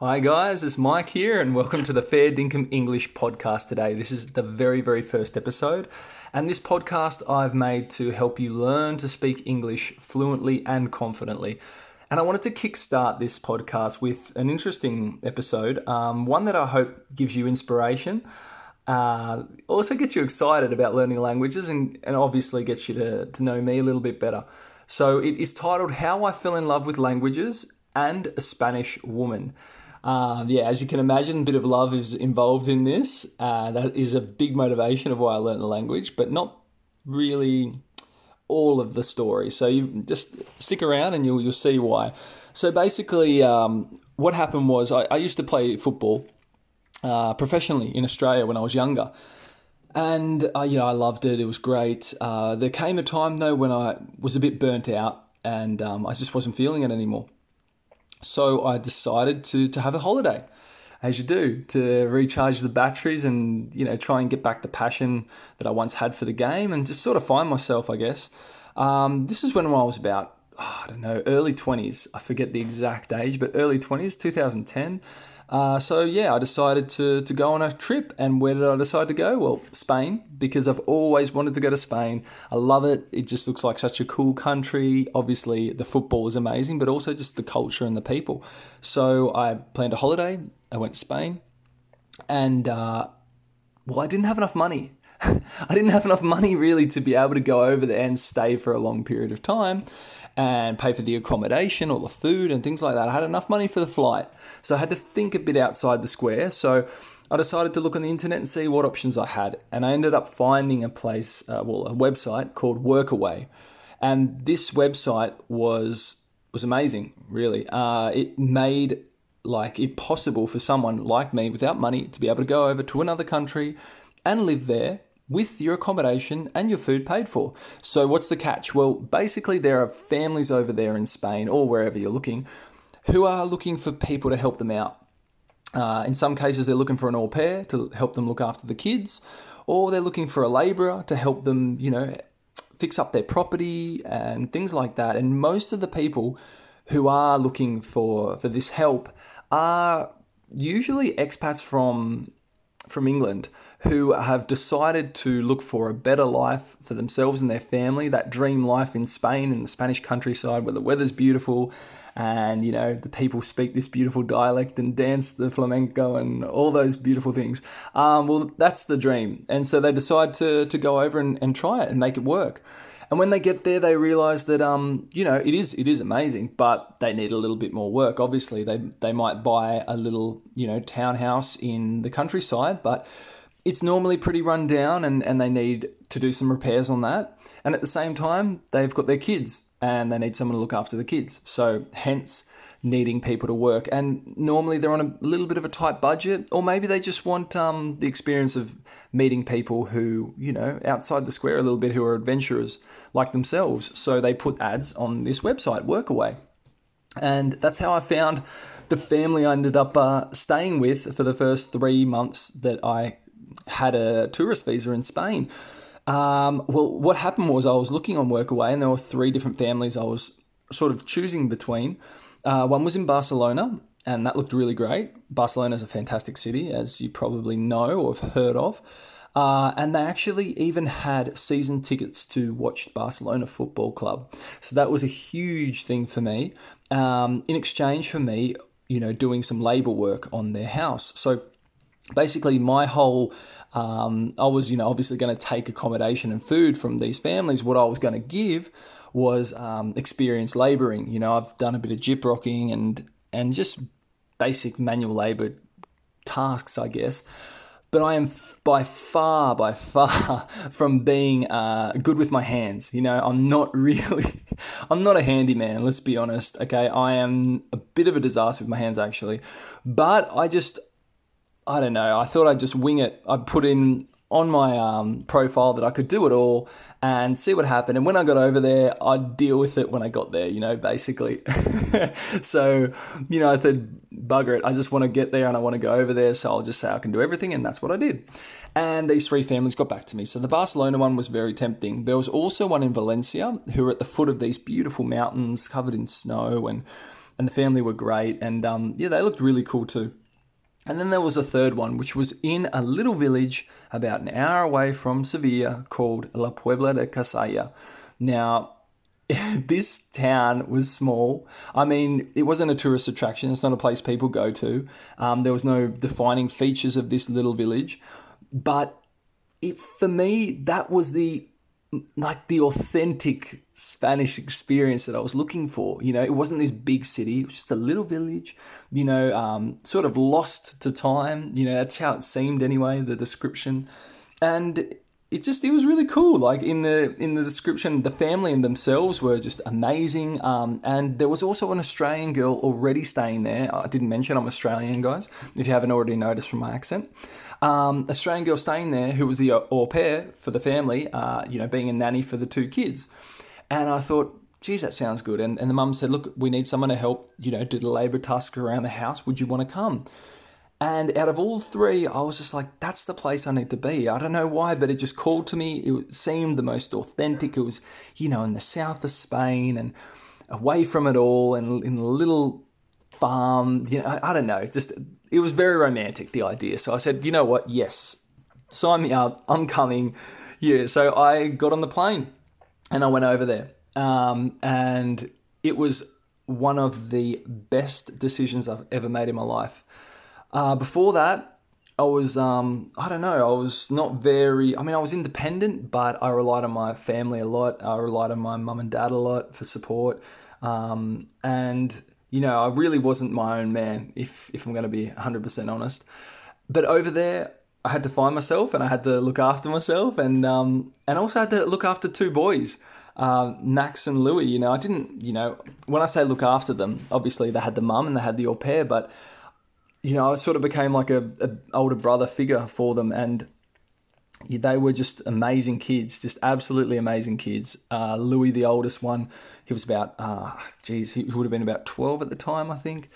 Hi, guys, it's Mike here, and welcome to the Fair Dinkum English podcast today. This is the very, very first episode, and this podcast I've made to help you learn to speak English fluently and confidently. And I wanted to kickstart this podcast with an interesting episode, um, one that I hope gives you inspiration, uh, also gets you excited about learning languages, and, and obviously gets you to, to know me a little bit better. So it is titled How I Fell in Love with Languages and a Spanish Woman. Um, yeah, as you can imagine, a bit of love is involved in this. Uh, that is a big motivation of why I learned the language, but not really all of the story. So you just stick around and you'll you'll see why. So basically, um, what happened was I, I, used to play football uh, professionally in Australia when I was younger. And uh, you know, I loved it. It was great. Uh, there came a time though when I was a bit burnt out, and um, I just wasn't feeling it anymore. So I decided to to have a holiday, as you do, to recharge the batteries and you know try and get back the passion that I once had for the game and just sort of find myself, I guess. Um, this is when I was about oh, I don't know early twenties. I forget the exact age, but early twenties, 2010. Uh, so yeah, I decided to to go on a trip, and where did I decide to go? Well, Spain, because I've always wanted to go to Spain. I love it. It just looks like such a cool country. Obviously, the football is amazing, but also just the culture and the people. So I planned a holiday. I went to Spain, and uh, well, I didn't have enough money. I didn't have enough money really to be able to go over there and stay for a long period of time and pay for the accommodation or the food and things like that. I had enough money for the flight. So I had to think a bit outside the square. So I decided to look on the internet and see what options I had. And I ended up finding a place, uh, well, a website called Workaway. And this website was was amazing, really. Uh, it made like it possible for someone like me without money to be able to go over to another country and live there with your accommodation and your food paid for. So, what's the catch? Well, basically, there are families over there in Spain or wherever you're looking who are looking for people to help them out. Uh, in some cases, they're looking for an au pair to help them look after the kids, or they're looking for a labourer to help them, you know, fix up their property and things like that. And most of the people who are looking for for this help are usually expats from from England who have decided to look for a better life for themselves and their family, that dream life in Spain in the Spanish countryside where the weather's beautiful and you know the people speak this beautiful dialect and dance the flamenco and all those beautiful things. Um, well, that's the dream, and so they decide to to go over and, and try it and make it work. And when they get there, they realize that um, you know it is it is amazing, but they need a little bit more work. Obviously, they they might buy a little you know townhouse in the countryside, but it's normally pretty run down and, and they need to do some repairs on that. And at the same time, they've got their kids and they need someone to look after the kids. So, hence, needing people to work. And normally they're on a little bit of a tight budget, or maybe they just want um, the experience of meeting people who, you know, outside the square a little bit who are adventurers like themselves. So, they put ads on this website, Workaway. And that's how I found the family I ended up uh, staying with for the first three months that I had a tourist visa in Spain. Um, well, what happened was I was looking on Workaway, and there were three different families I was sort of choosing between. Uh, one was in Barcelona, and that looked really great. Barcelona is a fantastic city, as you probably know or have heard of. Uh, and they actually even had season tickets to watch Barcelona Football Club. So that was a huge thing for me. Um, in exchange for me, you know, doing some labour work on their house. So basically my whole um, i was you know obviously going to take accommodation and food from these families what i was going to give was um, experience laboring you know i've done a bit of gyprocking and and just basic manual labor tasks i guess but I am by far, by far from being uh, good with my hands. You know, I'm not really, I'm not a handyman, let's be honest. Okay, I am a bit of a disaster with my hands actually, but I just, I don't know. I thought I'd just wing it. I'd put in on my um, profile that I could do it all and see what happened. And when I got over there, I'd deal with it when I got there, you know, basically. so, you know, I thought, bugger it. I just want to get there and I want to go over there. So I'll just say I can do everything. And that's what I did. And these three families got back to me. So the Barcelona one was very tempting. There was also one in Valencia who were at the foot of these beautiful mountains covered in snow and and the family were great, and um, yeah, they looked really cool too. And then there was a third one, which was in a little village about an hour away from Sevilla called La Puebla de Cazalla. Now, this town was small. I mean, it wasn't a tourist attraction. It's not a place people go to. Um, there was no defining features of this little village, but it for me that was the like the authentic Spanish experience that I was looking for. You know, it wasn't this big city; it was just a little village. You know, um, sort of lost to time. You know, that's how it seemed anyway. The description, and it just it was really cool. Like in the in the description, the family and themselves were just amazing. Um, and there was also an Australian girl already staying there. I didn't mention I'm Australian, guys. If you haven't already noticed from my accent, um, Australian girl staying there who was the au pair for the family. Uh, you know, being a nanny for the two kids. And I thought, geez, that sounds good. And and the mum said, look, we need someone to help. You know, do the labour tasks around the house. Would you want to come? And out of all three, I was just like, that's the place I need to be. I don't know why, but it just called to me. It seemed the most authentic. It was, you know, in the south of Spain and away from it all and in a little farm. You know, I, I don't know. Just, it was very romantic, the idea. So I said, you know what? Yes, sign me up. I'm coming. Yeah. So I got on the plane and I went over there. Um, and it was one of the best decisions I've ever made in my life. Uh, before that, I was, um, I don't know, I was not very, I mean, I was independent, but I relied on my family a lot. I relied on my mum and dad a lot for support. Um, and, you know, I really wasn't my own man, if, if I'm going to be 100% honest. But over there, I had to find myself and I had to look after myself and, um, and also had to look after two boys. Uh, Max and Louis, you know, I didn't, you know, when I say look after them, obviously they had the mum and they had the au pair, but you know, I sort of became like a, a older brother figure for them, and they were just amazing kids, just absolutely amazing kids. Uh, Louis, the oldest one, he was about, uh, geez, he would have been about 12 at the time, I think.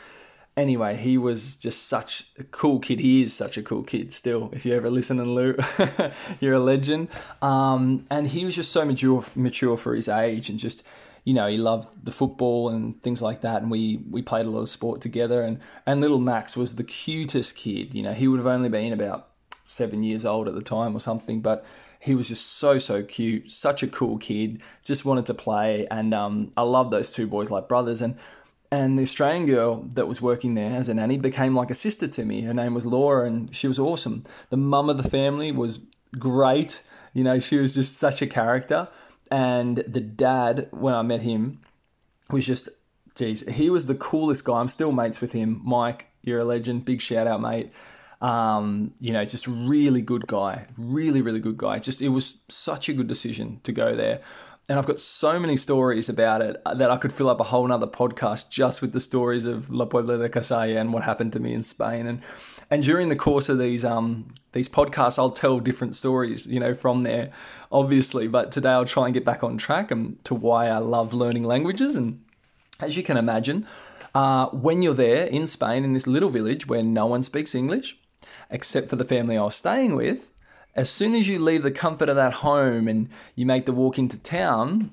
Anyway, he was just such a cool kid. He is such a cool kid still. If you ever listen to Lou, you're a legend. Um, and he was just so mature, mature for his age and just you know, he loved the football and things like that. And we, we played a lot of sport together. And, and little Max was the cutest kid. You know, he would have only been about seven years old at the time or something, but he was just so, so cute. Such a cool kid. Just wanted to play. And um, I love those two boys like brothers. And and the Australian girl that was working there as a nanny became like a sister to me. Her name was Laura, and she was awesome. The mum of the family was great. You know, she was just such a character. And the dad, when I met him, was just, geez, he was the coolest guy. I'm still mates with him. Mike, you're a legend. Big shout out, mate. Um, you know, just really good guy. Really, really good guy. Just, it was such a good decision to go there. And I've got so many stories about it that I could fill up a whole nother podcast just with the stories of La Puebla de Cazalla and what happened to me in Spain. And and during the course of these um these podcasts, I'll tell different stories, you know, from there, obviously. But today I'll try and get back on track and to why I love learning languages. And as you can imagine, uh, when you're there in Spain in this little village where no one speaks English, except for the family I was staying with, as soon as you leave the comfort of that home and you make the walk into town,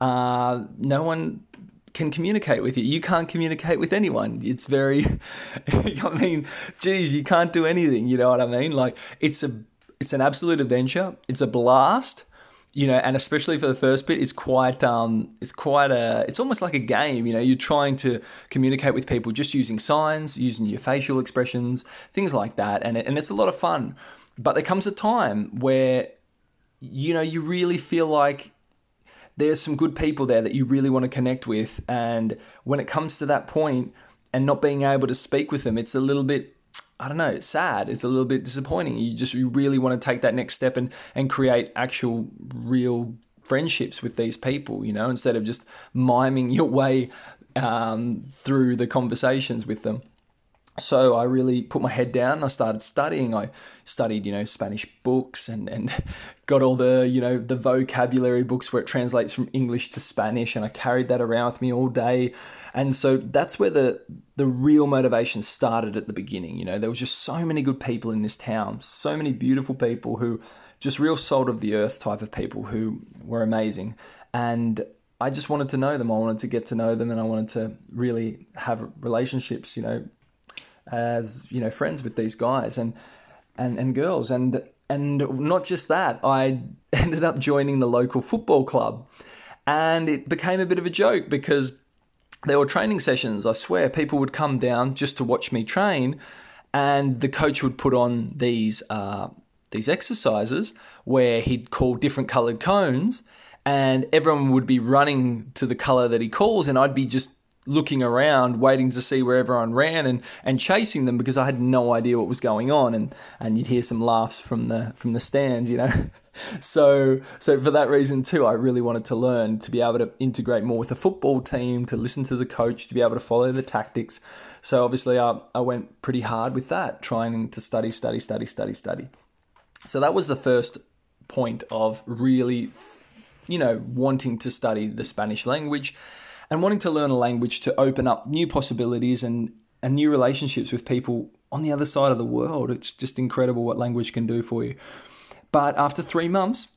uh, no one can communicate with you. You can't communicate with anyone. It's very, I mean, geez, you can't do anything. You know what I mean? Like it's a, it's an absolute adventure. It's a blast. You know, and especially for the first bit, it's quite, um, it's quite a, it's almost like a game. You know, you're trying to communicate with people just using signs, using your facial expressions, things like that, and it, and it's a lot of fun. But there comes a time where, you know, you really feel like there's some good people there that you really want to connect with. And when it comes to that point and not being able to speak with them, it's a little bit, I don't know, it's sad. It's a little bit disappointing. You just you really want to take that next step and, and create actual, real friendships with these people, you know, instead of just miming your way um, through the conversations with them so I really put my head down. I started studying. I studied, you know, Spanish books and, and got all the, you know, the vocabulary books where it translates from English to Spanish. And I carried that around with me all day. And so that's where the, the real motivation started at the beginning. You know, there was just so many good people in this town, so many beautiful people who just real salt of the earth type of people who were amazing. And I just wanted to know them. I wanted to get to know them, and I wanted to really have relationships, you know, as you know, friends with these guys and and and girls, and and not just that. I ended up joining the local football club, and it became a bit of a joke because there were training sessions. I swear, people would come down just to watch me train, and the coach would put on these uh, these exercises where he'd call different coloured cones, and everyone would be running to the colour that he calls, and I'd be just looking around, waiting to see where everyone ran and, and chasing them because I had no idea what was going on and, and you'd hear some laughs from the from the stands, you know. so so for that reason too, I really wanted to learn to be able to integrate more with the football team, to listen to the coach, to be able to follow the tactics. So obviously I, I went pretty hard with that, trying to study, study, study, study, study. So that was the first point of really you know, wanting to study the Spanish language and wanting to learn a language to open up new possibilities and, and new relationships with people on the other side of the world. It's just incredible what language can do for you. But after three months,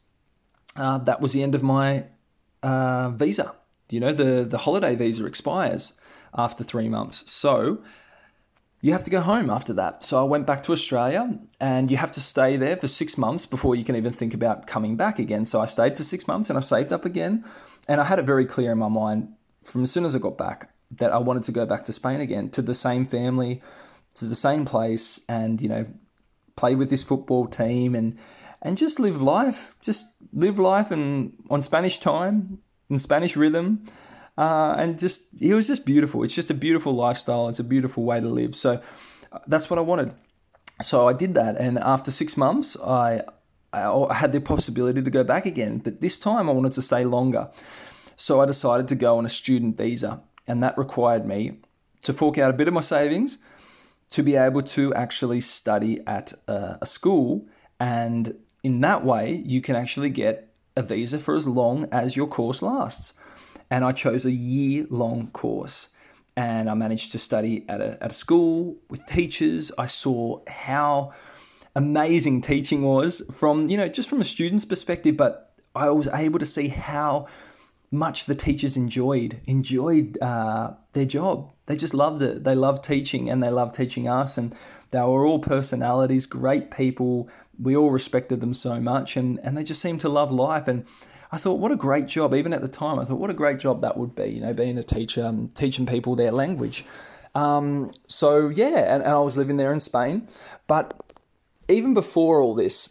uh, that was the end of my uh, visa. You know, the, the holiday visa expires after three months. So you have to go home after that. So I went back to Australia and you have to stay there for six months before you can even think about coming back again. So I stayed for six months and I saved up again. And I had it very clear in my mind from as soon as I got back that I wanted to go back to Spain again, to the same family, to the same place, and you know, play with this football team and and just live life, just live life and on Spanish time, in Spanish rhythm, uh, and just it was just beautiful. It's just a beautiful lifestyle. It's a beautiful way to live. So uh, that's what I wanted. So I did that, and after six months, I I had the possibility to go back again, but this time I wanted to stay longer. So I decided to go on a student visa, and that required me to fork out a bit of my savings to be able to actually study at a, school. And in that way, you can actually get a visa for as long as your course lasts. And I chose a year long course. And I managed to study at a, at a school with teachers. I saw how amazing teaching was from, you know, just from a student's perspective, but I was able to see how much the teachers enjoyed enjoyed uh, their job. They just loved it. They loved teaching, and they loved teaching us. And they were all personalities, great people. We all respected them so much, and and they just seemed to love life. And I thought, what a great job. Even at the time, I thought, what a great job that would be. You know, being a teacher, and teaching people their language. Um, so yeah, and, and I was living there in Spain, but even before all this,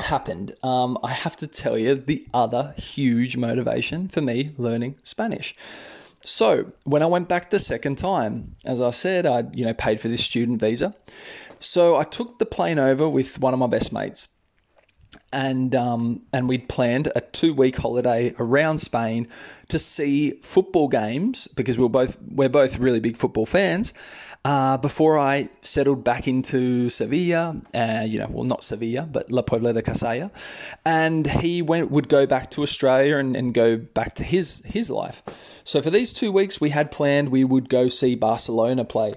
happened, um, I have to tell you the other huge motivation for me learning Spanish. So when I went back the second time, as I said, I you know paid for this student visa. So I took the plane over with one of my best mates, and um, and we'd planned a two week holiday around Spain to see football games because we we're both we're both really big football fans, uh, before I settled back into Sevilla, uh, you know, well, not Sevilla, but La Puebla de Cazalla, and he went would go back to Australia and, and go back to his his life. So for these two weeks, we had planned we would go see Barcelona play.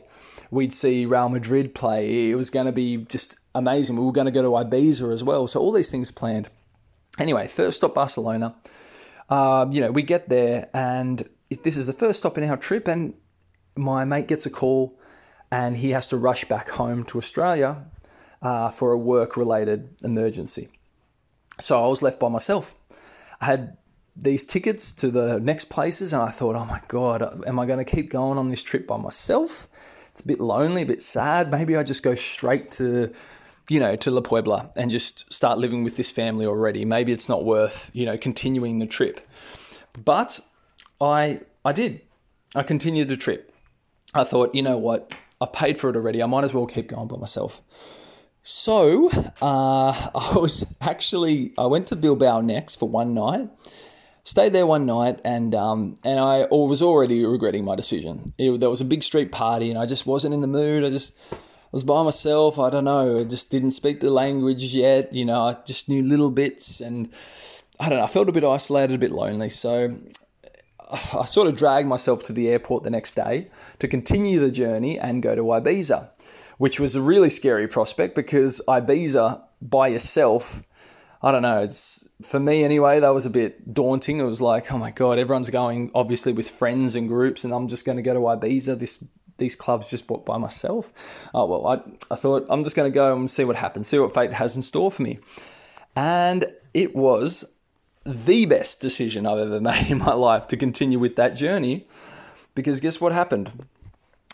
We'd see Real Madrid play. It was going to be just amazing. We were going to go to Ibiza as well. So all these things planned. Anyway, first stop Barcelona. Uh, you know, we get there, and this is the first stop in our trip, and my mate gets a call and he has to rush back home to Australia uh, for a work related emergency. So I was left by myself. I had these tickets to the next places, and I thought, oh my God, am I going to keep going on this trip by myself? It's a bit lonely, a bit sad. Maybe I just go straight to, you know, to La Puebla and just start living with this family already. Maybe it's not worth, you know, continuing the trip. But I, I did. I continued the trip. I thought, you know what? I've paid for it already. I might as well keep going by myself. So uh, I was actually I went to Bilbao next for one night. Stayed there one night, and um, and I was already regretting my decision. It, there was a big street party, and I just wasn't in the mood. I just was by myself. I don't know. I just didn't speak the language yet. You know, I just knew little bits, and I don't know. I felt a bit isolated, a bit lonely. So I sort of dragged myself to the airport the next day to continue the journey and go to Ibiza, which was a really scary prospect because Ibiza by yourself, I don't know. It's for me anyway. That was a bit daunting. It was like, oh my god, everyone's going obviously with friends and groups, and I'm just going to go to Ibiza. This these clubs just bought by myself. Oh well, I I thought I'm just going to go and see what happens, see what fate has in store for me, and it was the best decision I've ever made in my life to continue with that journey, because guess what happened?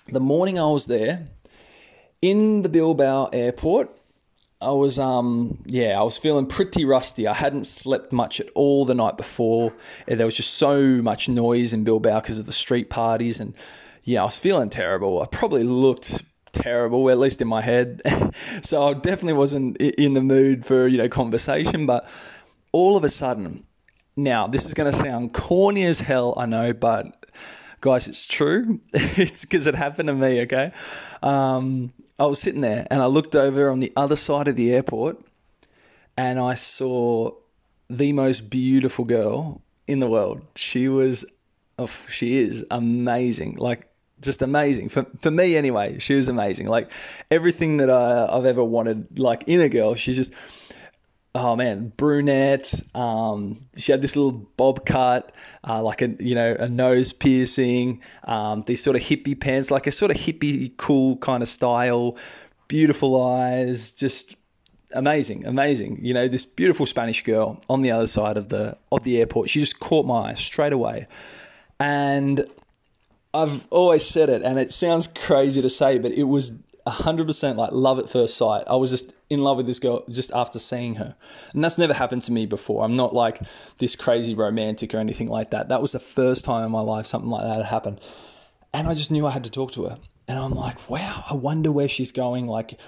The morning I was there in the Bilbao airport I was um yeah, I was feeling pretty rusty. I hadn't slept much at all the night before. There was just so much noise in Bilbao because of the street parties and yeah, I was feeling terrible. I probably looked terrible, at least in my head. so I definitely wasn't in the mood for, you know, conversation, but all of a sudden, now this is going to sound corny as hell, I know, but guys, it's true. it's because it happened to me, okay? Um, I was sitting there and I looked over on the other side of the airport and I saw the most beautiful girl in the world. She was, oh, she is amazing. Like, just amazing for for me anyway. She was amazing. Like everything that I, I've ever wanted, like in a girl. She's just oh man, brunette. Um, she had this little bob cut, uh, like a you know a nose piercing. Um, these sort of hippie pants, like a sort of hippie cool kind of style. Beautiful eyes, just amazing, amazing. You know, this beautiful Spanish girl on the other side of the of the airport. She just caught my eye straight away, and I've always said it, and it sounds crazy to say, but it was 100% like love at first sight. I was just in love with this girl just after seeing her. And that's never happened to me before. I'm not like this crazy romantic or anything like that. That was the first time in my life something like that had happened. And I just knew I had to talk to her. And I'm like, wow, I wonder where she's going. Like,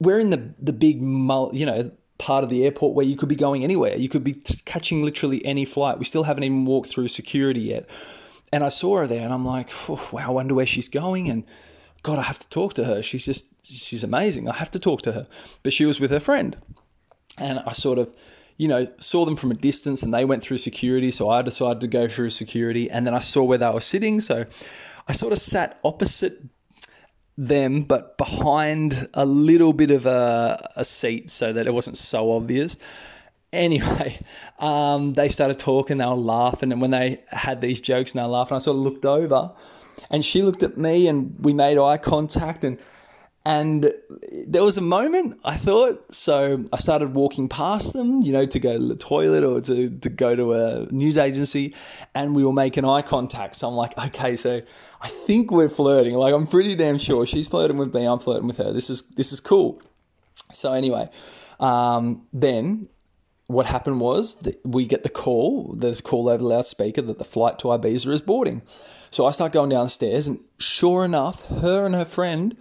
we're in the, the big, you know, part of the airport where you could be going anywhere. You could be catching literally any flight. We still haven't even walked through security yet. And I saw her there and I'm like, wow, I wonder where she's going. And God, I have to talk to her. She's just, she's amazing. I have to talk to her. But she was with her friend. And I sort of, you know, saw them from a distance and they went through security. So I decided to go through security. And then I saw where they were sitting. So I sort of sat opposite them, but behind a little bit of a, a seat so that it wasn't so obvious. Anyway, um, they started talking, they were laughing. And when they had these jokes and they were laughing, I sort of looked over and she looked at me and we made eye contact and and there was a moment I thought so I started walking past them you know to go to the toilet or to, to go to a news agency and we were making eye contact. So I'm like okay so I think we're flirting. Like I'm pretty damn sure she's flirting with me I'm flirting with her. This is this is cool. So anyway um, then what happened was that we get the call there's a call over the loudspeaker that the flight to Ibiza is boarding so I start going downstairs, and sure enough, her and her friend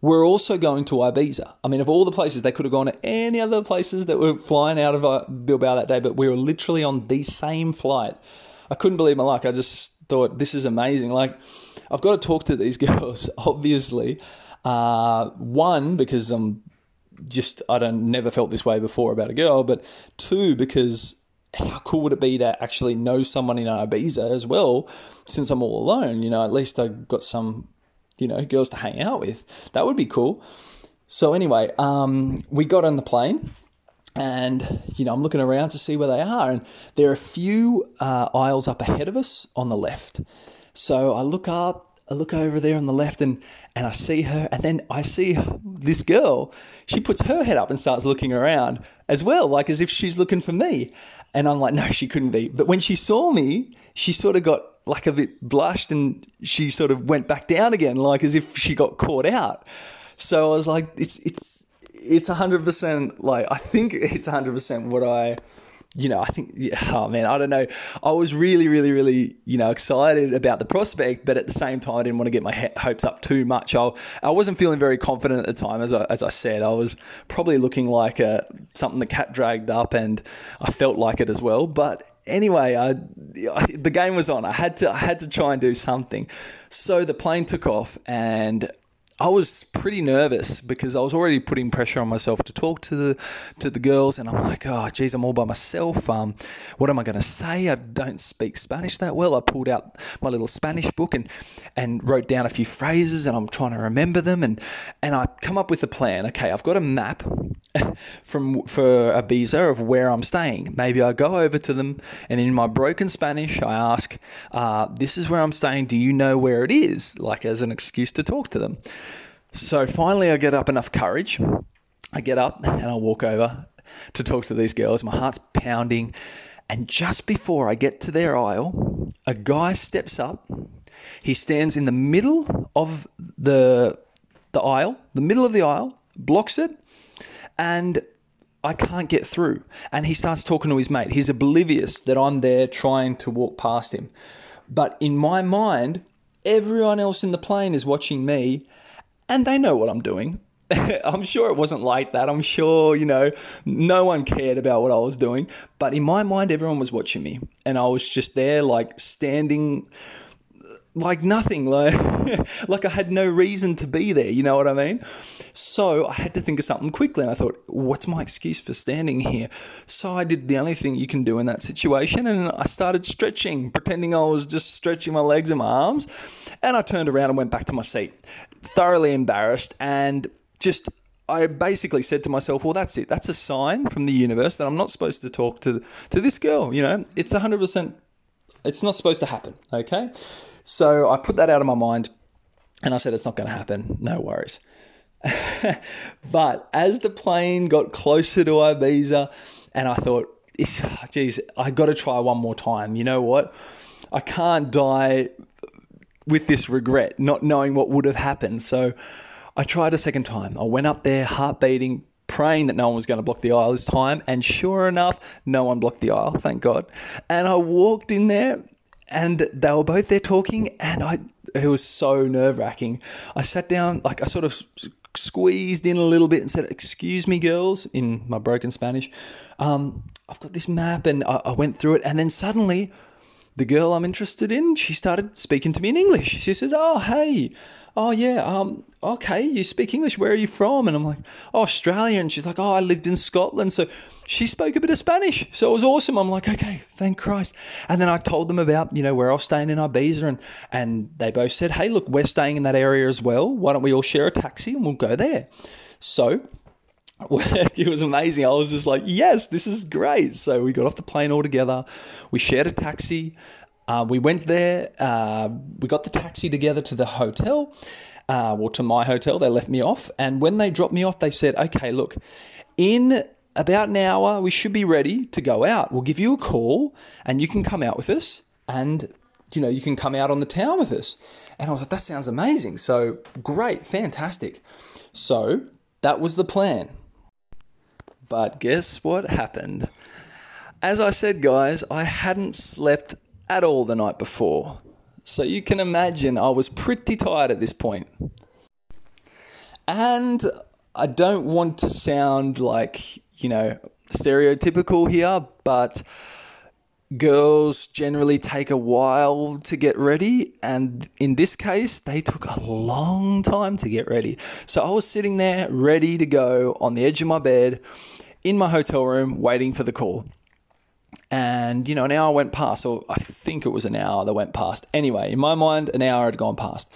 were also going to Ibiza. I mean, of all the places, they could have gone to any other places that were flying out of uh, Bilbao that day, but we were literally on the same flight. I couldn't believe my luck. I just thought, this is amazing. Like, I've got to talk to these girls, obviously. Uh, one, because I'm just, I don't never felt this way before about a girl, but two, because how cool would it be to actually know someone in Ibiza as well? Since I'm all alone, you know, at least I got some, you know, girls to hang out with. That would be cool. So anyway, um, we got on the plane, and you know, I'm looking around to see where they are, and there are a few uh, aisles up ahead of us on the left. So I look up, I look over there on the left, and and I see her, and then I see this girl. She puts her head up and starts looking around as well, like as if she's looking for me. And I'm like, no, she couldn't be. But when she saw me, she sort of got like a bit blushed and she sort of went back down again, like as if she got caught out. So I was like, it's it's it's hundred percent like I think it's hundred percent what I you know, I think, yeah, oh man, I don't know. I was really, really, really, you know, excited about the prospect, but at the same time, I didn't want to get my hopes up too much. I, I wasn't feeling very confident at the time, as I, as I said. I was probably looking like a, something the cat dragged up, and I felt like it as well. But anyway, I, I, the game was on. I had to, I had to try and do something. So the plane took off, and I was pretty nervous because I was already putting pressure on myself to talk to the to the girls, and I'm like, oh, geez, I'm all by myself. Um, what am I going to say? I don't speak Spanish that well. I pulled out my little Spanish book and and wrote down a few phrases, and I'm trying to remember them, and and I come up with a plan. Okay, I've got a map from for Ibiza of where I'm staying. Maybe I go over to them, and in my broken Spanish, I ask, uh, "This is where I'm staying. Do you know where it is?" Like as an excuse to talk to them. So finally, I get up enough courage. I get up and I walk over to talk to these girls. My heart's pounding. And just before I get to their aisle, a guy steps up. He stands in the middle of the, the aisle, the middle of the aisle, blocks it, and I can't get through. And he starts talking to his mate. He's oblivious that I'm there trying to walk past him. But in my mind, everyone else in the plane is watching me and they know what I'm doing. I'm sure it wasn't like that. I'm sure, you know, no one cared about what I was doing. But in my mind, everyone was watching me. And I was just there, like standing like nothing like like I had no reason to be there you know what I mean so I had to think of something quickly and I thought what's my excuse for standing here so I did the only thing you can do in that situation and I started stretching pretending I was just stretching my legs and my arms and I turned around and went back to my seat thoroughly embarrassed and just I basically said to myself, well, that's it. That's a sign from the universe that I'm not supposed to talk to to this girl. You know, it's 100%, it's not supposed to happen. Okay. So I put that out of my mind and I said, it's not going to happen. No worries. but as the plane got closer to Ibiza, and I thought, geez, I got to try one more time. You know what? I can't die with this regret, not knowing what would have happened. So I tried a second time. I went up there, heart beating, praying that no one was going to block the aisle this time. And sure enough, no one blocked the aisle, thank God. And I walked in there and they were both there talking, and I it was so nerve wracking. I sat down, like I sort of squeezed in a little bit and said, "Excuse me, girls," in my broken Spanish. Um, I've got this map, and I, I went through it, and then suddenly, the girl I'm interested in, she started speaking to me in English. She says, "Oh, hey." oh yeah, um, okay, you speak English. Where are you from? And I'm like, oh, Australia. And she's like, oh, I lived in Scotland. So she spoke a bit of Spanish. So it was awesome. I'm like, okay, thank Christ. And then I told them about, you know, where I was staying in Ibiza and, and they both said, hey, look, we're staying in that area as well. Why don't we all share a taxi and we'll go there? So it was amazing. I was just like, yes, this is great. So we got off the plane all together. We shared a taxi. Uh, we went there. Uh, we got the taxi together to the hotel, uh, well, to my hotel. They left me off. And when they dropped me off, they said, okay, look, in about an hour, we should be ready to go out. We'll give you a call and you can come out with us and, you know, you can come out on the town with us. And I was like, that sounds amazing. So great, fantastic. So that was the plan. But guess what happened? As I said, guys, I hadn't slept at all the night before. So you can imagine I was pretty tired at this point. And I don't want to sound like, you know, stereotypical here, but girls generally take a while to get ready. And in this case, they took a long time to get ready. So I was sitting there ready to go on the edge of my bed in my hotel room waiting for the call. And, you know, an hour went past, or I think it was an hour that went past. Anyway, in my mind, an hour had gone past.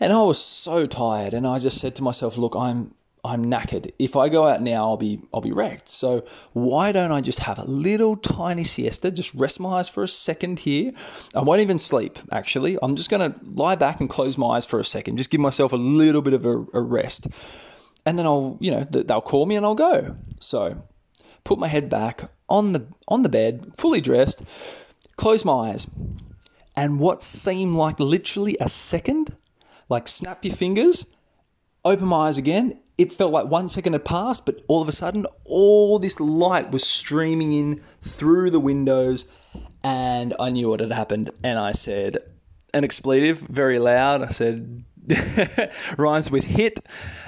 And I was so tired, and I just said to myself, look, I'm I'm knackered. If I go out now, I'll be I'll be wrecked. So why don't I just have a little tiny siesta? Just rest my eyes for a second here. I won't even sleep. Actually, I'm just going to lie back and close my eyes for a second. Just give myself a little bit of a, a rest, and then I'll you know they'll call me and I'll go. So put my head back on the on the bed, fully dressed, close my eyes, and what seemed like literally a second, like snap your fingers, open my eyes again. It felt like one second had passed, but all of a sudden, all this light was streaming in through the windows, and I knew what had happened. And I said, an expletive very loud. I said, rhymes with hit.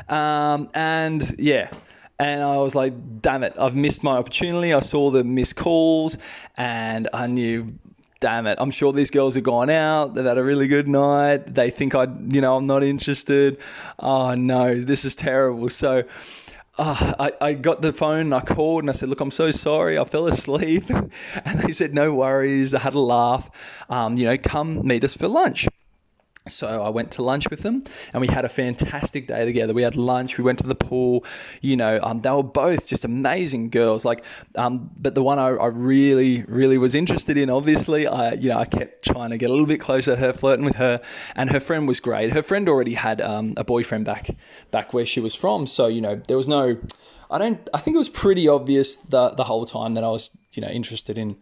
Um, and yeah, and I was like, damn it, I've missed my opportunity. I saw the missed calls and I knew damn it, I'm sure these girls have gone out, they've had a really good night, they think I, you know, I'm not interested. Oh no, this is terrible. So, uh, I, I got the phone and I called and I said, Look, I'm so sorry. I fell asleep. and they said, No worries. They had a laugh. Um, you know, come meet us for lunch. So I went to lunch with them, and we had a fantastic day together. We had lunch. We went to the pool. You know, um, they were both just amazing girls. Like, um, but the one I, I, really, really was interested in, obviously, I, you know, I kept trying to get a little bit closer to her, flirting with her, and her friend was great. Her friend already had um, a boyfriend back, back where she was from. So you know, there was no. I don't. I think it was pretty obvious the the whole time that I was, you know, interested in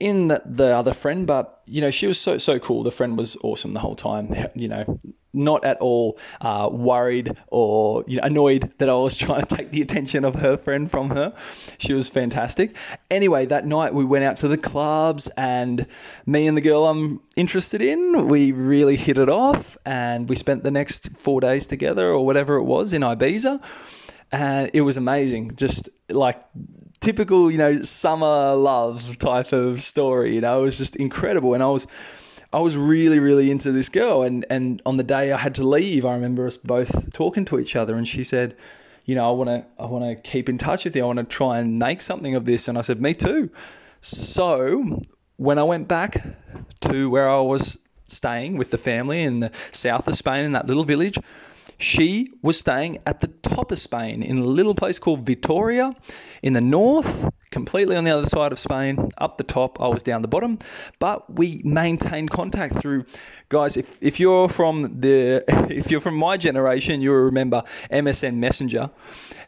in the, the, other friend, but you know she was so so cool. The friend was awesome the whole time. You know, not at all uh, worried or you know, annoyed that I was trying to take the attention of her friend from her. She was fantastic. Anyway, that night we went out to the clubs, and me and the girl I'm interested in, we really hit it off, and we spent the next four days together or whatever it was in Ibiza and it was amazing. Just like typical, you know, summer love type of story. You know, it was just incredible, and I was. I was really, really into this girl, and, and on the day I had to leave, I remember us both talking to each other, and she said, "You know, I want to, I want to keep in touch with you. I want to try and make something of this." And I said, "Me too." So when I went back to where I was staying with the family in the south of Spain, in that little village, she was staying at the top of Spain in a little place called Vitoria in the north, completely on the other side of Spain. Up the top, I was down the bottom, but we maintained contact through guys. If, if you're from the if you're from my generation, you'll remember MSN Messenger.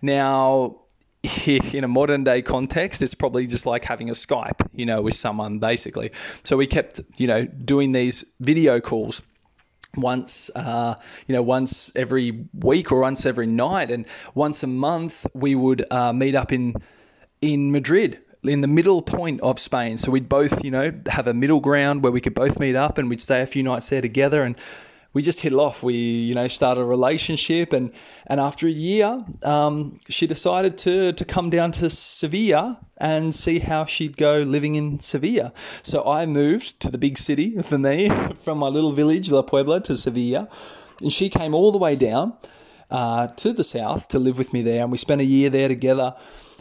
Now in a modern day context, it's probably just like having a Skype, you know, with someone basically. So we kept, you know, doing these video calls once uh, you know once every week or once every night. And once a month we would uh, meet up in in Madrid in the middle point of Spain. So we'd both you know have a middle ground where we could both meet up and we'd stay a few nights there together. And we just hit it off. We, you know, started a relationship, and and after a year, um, she decided to to come down to Sevilla and see how she'd go living in Sevilla. So I moved to the big city for me from my little village La Puebla to Sevilla, and she came all the way down uh, to the south to live with me there, and we spent a year there together,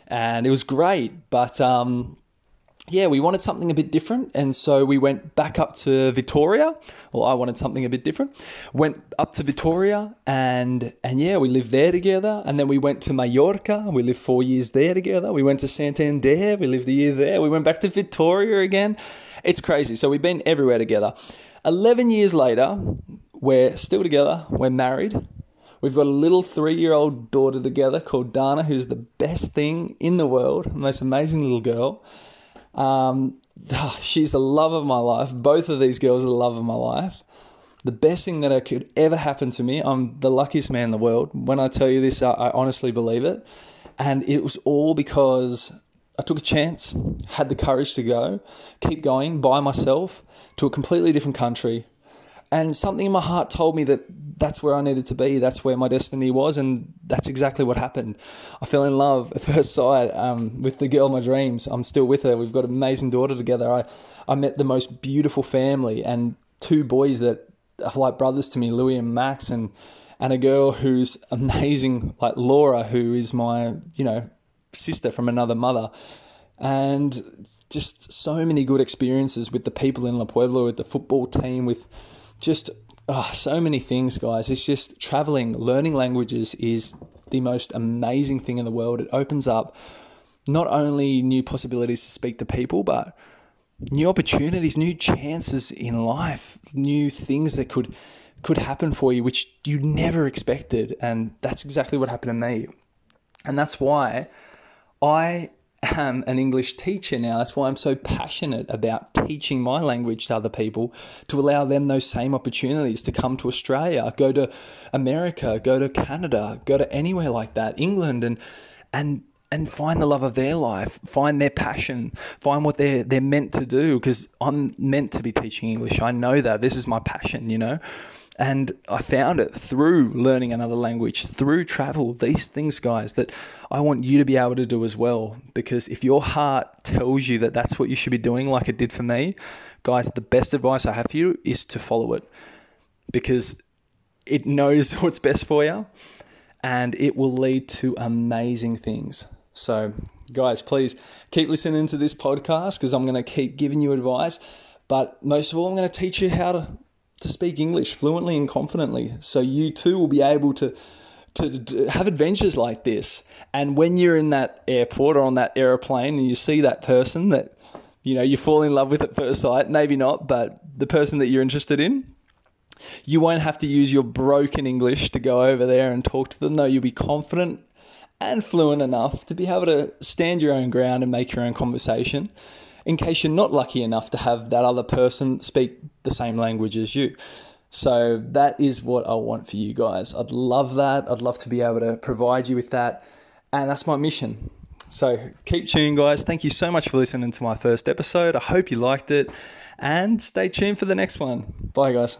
and it was great. But um, yeah, we wanted something a bit different, and so we went back up to Vitoria. Well, I wanted something a bit different. Went up to Vitoria and and yeah, we lived there together. And then we went to Mallorca. We lived four years there together. We went to Santander. We lived a year there. We went back to Vitoria again. It's crazy. So we've been everywhere together. Eleven years later, we're still together. We're married. We've got a little three-year-old daughter together called Dana, who's the best thing in the world, most amazing little girl. Um, she's the love of my life. Both of these girls are the love of my life. The best thing that could ever happen to me, I'm the luckiest man in the world. When I tell you this, I, I honestly believe it. And it was all because I took a chance, had the courage to go, keep going by myself to a completely different country, and something in my heart told me that that's where I needed to be. That's where my destiny was, and that's exactly what happened. I fell in love at first sight um, with the girl of my dreams. I'm still with her. We've got an amazing daughter together. I, I met the most beautiful family and two boys that are like brothers to me, Louis and Max, and and a girl who's amazing, like Laura, who is my you know sister from another mother, and just so many good experiences with the people in La Puebla, with the football team, with just oh, so many things, guys. It's just traveling, learning languages is the most amazing thing in the world. It opens up not only new possibilities to speak to people, but new opportunities, new chances in life, new things that could could happen for you which you never expected. And that's exactly what happened to me. And that's why I am an English teacher now. That's why I'm so passionate about teaching my language to other people to allow them those same opportunities to come to Australia, go to America, go to Canada, go to anywhere like that, England, and and and find the love of their life, find their passion, find what they're they're meant to do. Because I'm meant to be teaching English. I know that this is my passion, you know. And I found it through learning another language, through travel, these things, guys, that I want you to be able to do as well. Because if your heart tells you that that's what you should be doing, like it did for me, guys, the best advice I have for you is to follow it because it knows what's best for you and it will lead to amazing things. So, guys, please keep listening to this podcast because I'm going to keep giving you advice. But most of all, I'm going to teach you how to to speak English fluently and confidently. So you too will be able to, to, to have adventures like this. And when you're in that airport or on that aeroplane and you see that person that you know you fall in love with at first sight, maybe not, but the person that you're interested in, you won't have to use your broken English to go over there and talk to them. No, you'll be confident and fluent enough to be able to stand your own ground and make your own conversation in case you're not lucky enough to have that other person speak the same language as you. So that is what I want for you guys. I'd love that. I'd love to be able to provide you with that. And that's my mission. So keep tuned, guys. Thank you so much for listening to my first episode. I hope you liked it. And stay tuned for the next one. Bye, guys.